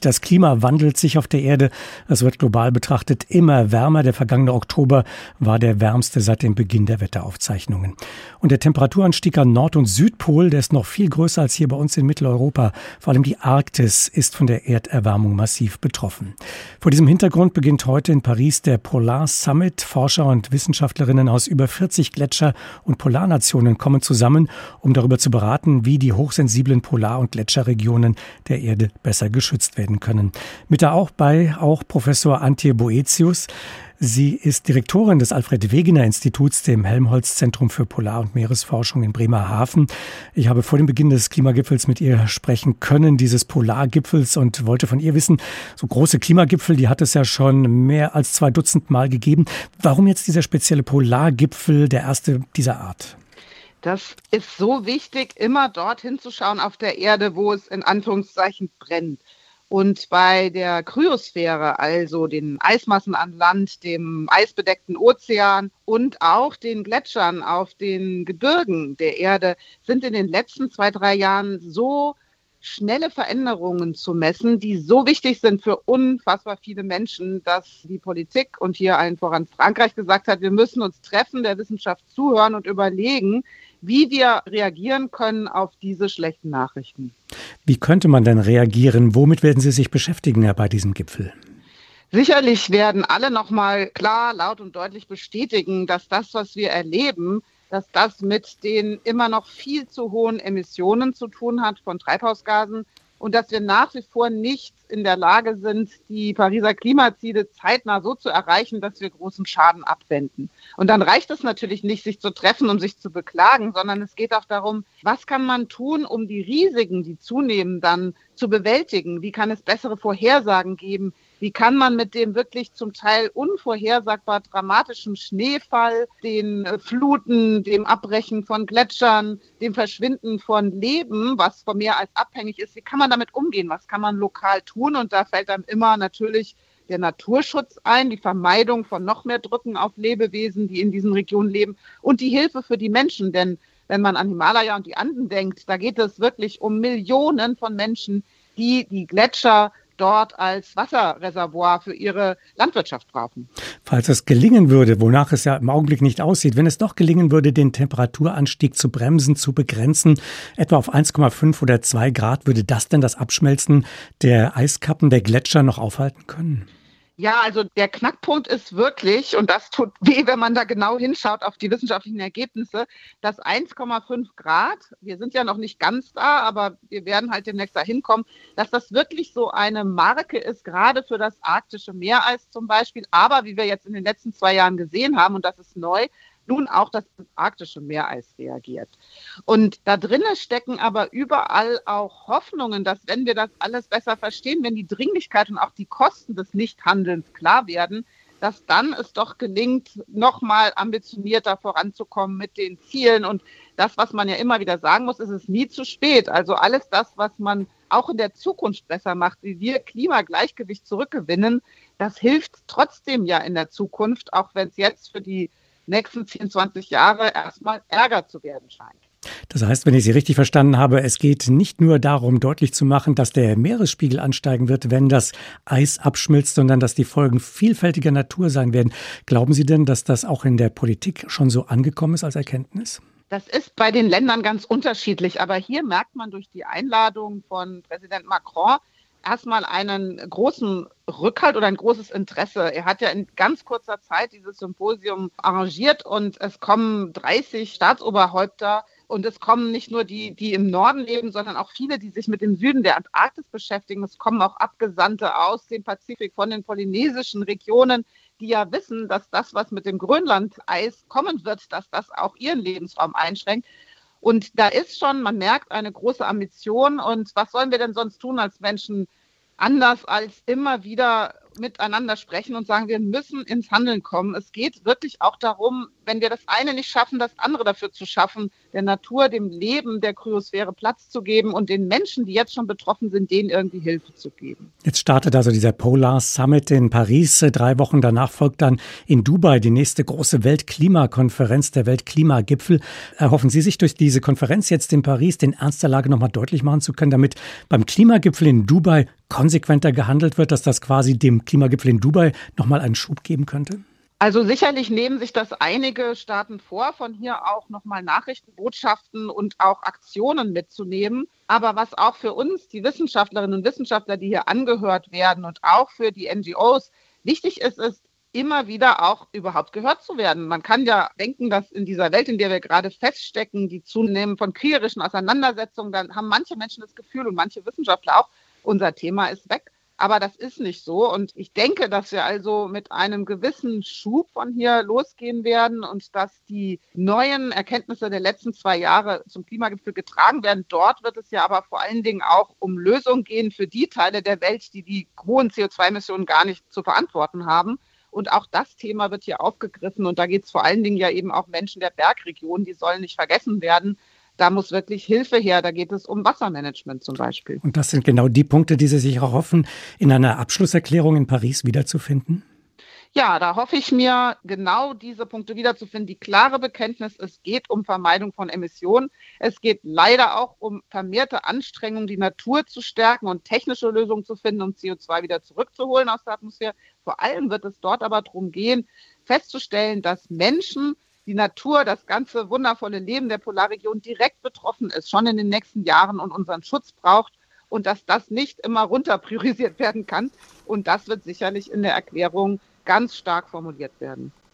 Das Klima wandelt sich auf der Erde. Es wird global betrachtet immer wärmer. Der vergangene Oktober war der wärmste seit dem Beginn der Wetteraufzeichnungen. Und der Temperaturanstieg an Nord- und Südpol, der ist noch viel größer als hier bei uns in Mitteleuropa. Vor allem die Arktis ist von der Erderwärmung massiv betroffen. Vor diesem Hintergrund beginnt heute in Paris der Polar Summit. Forscher und Wissenschaftlerinnen aus über 40 Gletscher- und Polarnationen kommen zusammen, um darüber zu beraten, wie die hochsensiblen Polar- und Gletscherregionen der Erde besser geschützt werden können. Mit da auch bei auch Professor Antje Boetius. Sie ist Direktorin des Alfred Wegener Instituts, dem Helmholtz Zentrum für Polar- und Meeresforschung in Bremerhaven. Ich habe vor dem Beginn des Klimagipfels mit ihr sprechen können, dieses Polargipfels, und wollte von ihr wissen, so große Klimagipfel, die hat es ja schon mehr als zwei Dutzend Mal gegeben. Warum jetzt dieser spezielle Polargipfel, der erste dieser Art? Das ist so wichtig, immer dorthin zu schauen auf der Erde, wo es in Anführungszeichen brennt. Und bei der Kryosphäre, also den Eismassen an Land, dem eisbedeckten Ozean und auch den Gletschern auf den Gebirgen der Erde, sind in den letzten zwei, drei Jahren so schnelle Veränderungen zu messen, die so wichtig sind für unfassbar viele Menschen, dass die Politik und hier allen voran Frankreich gesagt hat, wir müssen uns treffen, der Wissenschaft zuhören und überlegen, wie wir reagieren können auf diese schlechten Nachrichten. Wie könnte man denn reagieren? Womit werden Sie sich beschäftigen Herr, bei diesem Gipfel? Sicherlich werden alle noch mal klar, laut und deutlich bestätigen, dass das, was wir erleben, dass das mit den immer noch viel zu hohen Emissionen zu tun hat von Treibhausgasen und dass wir nach wie vor nicht in der Lage sind, die Pariser Klimaziele zeitnah so zu erreichen, dass wir großen Schaden abwenden. Und dann reicht es natürlich nicht, sich zu treffen, um sich zu beklagen, sondern es geht auch darum, was kann man tun, um die Risiken, die zunehmen, dann zu bewältigen? Wie kann es bessere Vorhersagen geben? Wie kann man mit dem wirklich zum Teil unvorhersagbar dramatischen Schneefall, den äh, Fluten, dem Abbrechen von Gletschern, dem Verschwinden von Leben, was vom Meer als abhängig ist, wie kann man damit umgehen? Was kann man lokal tun? Und da fällt dann immer natürlich der Naturschutz ein, die Vermeidung von noch mehr Drücken auf Lebewesen, die in diesen Regionen leben und die Hilfe für die Menschen. Denn wenn man an Himalaya und die Anden denkt, da geht es wirklich um Millionen von Menschen, die die Gletscher dort als Wasserreservoir für ihre Landwirtschaft brauchen. Falls es gelingen würde, wonach es ja im Augenblick nicht aussieht, wenn es doch gelingen würde, den Temperaturanstieg zu bremsen, zu begrenzen, etwa auf 1,5 oder 2 Grad, würde das denn das Abschmelzen der Eiskappen der Gletscher noch aufhalten können? Ja, also der Knackpunkt ist wirklich, und das tut weh, wenn man da genau hinschaut auf die wissenschaftlichen Ergebnisse, dass 1,5 Grad, wir sind ja noch nicht ganz da, aber wir werden halt demnächst da hinkommen, dass das wirklich so eine Marke ist, gerade für das arktische Meereis zum Beispiel, aber wie wir jetzt in den letzten zwei Jahren gesehen haben, und das ist neu, nun auch das arktische Meereis reagiert. Und da drinnen stecken aber überall auch Hoffnungen, dass wenn wir das alles besser verstehen, wenn die Dringlichkeit und auch die Kosten des Nichthandelns klar werden, dass dann es doch gelingt, nochmal ambitionierter voranzukommen mit den Zielen. Und das, was man ja immer wieder sagen muss, ist es nie zu spät. Also alles das, was man auch in der Zukunft besser macht, wie wir Klimagleichgewicht zurückgewinnen, das hilft trotzdem ja in der Zukunft, auch wenn es jetzt für die nächsten 10, 20 Jahre erstmal Ärger zu werden scheint. Das heißt, wenn ich Sie richtig verstanden habe, es geht nicht nur darum, deutlich zu machen, dass der Meeresspiegel ansteigen wird, wenn das Eis abschmilzt, sondern dass die Folgen vielfältiger Natur sein werden. Glauben Sie denn, dass das auch in der Politik schon so angekommen ist als Erkenntnis? Das ist bei den Ländern ganz unterschiedlich, aber hier merkt man durch die Einladung von Präsident Macron, erstmal einen großen Rückhalt oder ein großes Interesse. Er hat ja in ganz kurzer Zeit dieses Symposium arrangiert und es kommen 30 Staatsoberhäupter und es kommen nicht nur die, die im Norden leben, sondern auch viele, die sich mit dem Süden der Antarktis beschäftigen. Es kommen auch Abgesandte aus dem Pazifik von den polynesischen Regionen, die ja wissen, dass das, was mit dem Grönlandeis kommen wird, dass das auch ihren Lebensraum einschränkt. Und da ist schon, man merkt eine große Ambition. Und was sollen wir denn sonst tun als Menschen anders als immer wieder miteinander sprechen und sagen, wir müssen ins Handeln kommen. Es geht wirklich auch darum, wenn wir das eine nicht schaffen, das andere dafür zu schaffen, der Natur, dem Leben der Kryosphäre Platz zu geben und den Menschen, die jetzt schon betroffen sind, denen irgendwie Hilfe zu geben. Jetzt startet also dieser Polar Summit in Paris. Drei Wochen danach folgt dann in Dubai die nächste große Weltklimakonferenz, der Weltklimagipfel. Erhoffen Sie sich durch diese Konferenz jetzt in Paris den Ernst der Lage nochmal deutlich machen zu können, damit beim Klimagipfel in Dubai konsequenter gehandelt wird, dass das quasi dem Klimagipfel in Dubai nochmal einen Schub geben könnte? Also sicherlich nehmen sich das einige Staaten vor, von hier auch nochmal Nachrichtenbotschaften und auch Aktionen mitzunehmen. Aber was auch für uns, die Wissenschaftlerinnen und Wissenschaftler, die hier angehört werden und auch für die NGOs wichtig ist, ist immer wieder auch überhaupt gehört zu werden. Man kann ja denken, dass in dieser Welt, in der wir gerade feststecken, die zunehmend von kriegerischen Auseinandersetzungen, dann haben manche Menschen das Gefühl und manche Wissenschaftler auch, unser Thema ist weg. Aber das ist nicht so. Und ich denke, dass wir also mit einem gewissen Schub von hier losgehen werden und dass die neuen Erkenntnisse der letzten zwei Jahre zum Klimagipfel getragen werden. Dort wird es ja aber vor allen Dingen auch um Lösungen gehen für die Teile der Welt, die die hohen CO2-Emissionen gar nicht zu verantworten haben. Und auch das Thema wird hier aufgegriffen. Und da geht es vor allen Dingen ja eben auch Menschen der Bergregion, die sollen nicht vergessen werden da muss wirklich Hilfe her. Da geht es um Wassermanagement zum Beispiel. Und das sind genau die Punkte, die Sie sich auch hoffen, in einer Abschlusserklärung in Paris wiederzufinden? Ja, da hoffe ich mir, genau diese Punkte wiederzufinden. Die klare Bekenntnis, es geht um Vermeidung von Emissionen. Es geht leider auch um vermehrte Anstrengungen, die Natur zu stärken und technische Lösungen zu finden, um CO2 wieder zurückzuholen aus der Atmosphäre. Vor allem wird es dort aber darum gehen, festzustellen, dass Menschen die Natur, das ganze wundervolle Leben der Polarregion direkt betroffen ist, schon in den nächsten Jahren und unseren Schutz braucht und dass das nicht immer runter priorisiert werden kann. Und das wird sicherlich in der Erklärung ganz stark formuliert werden.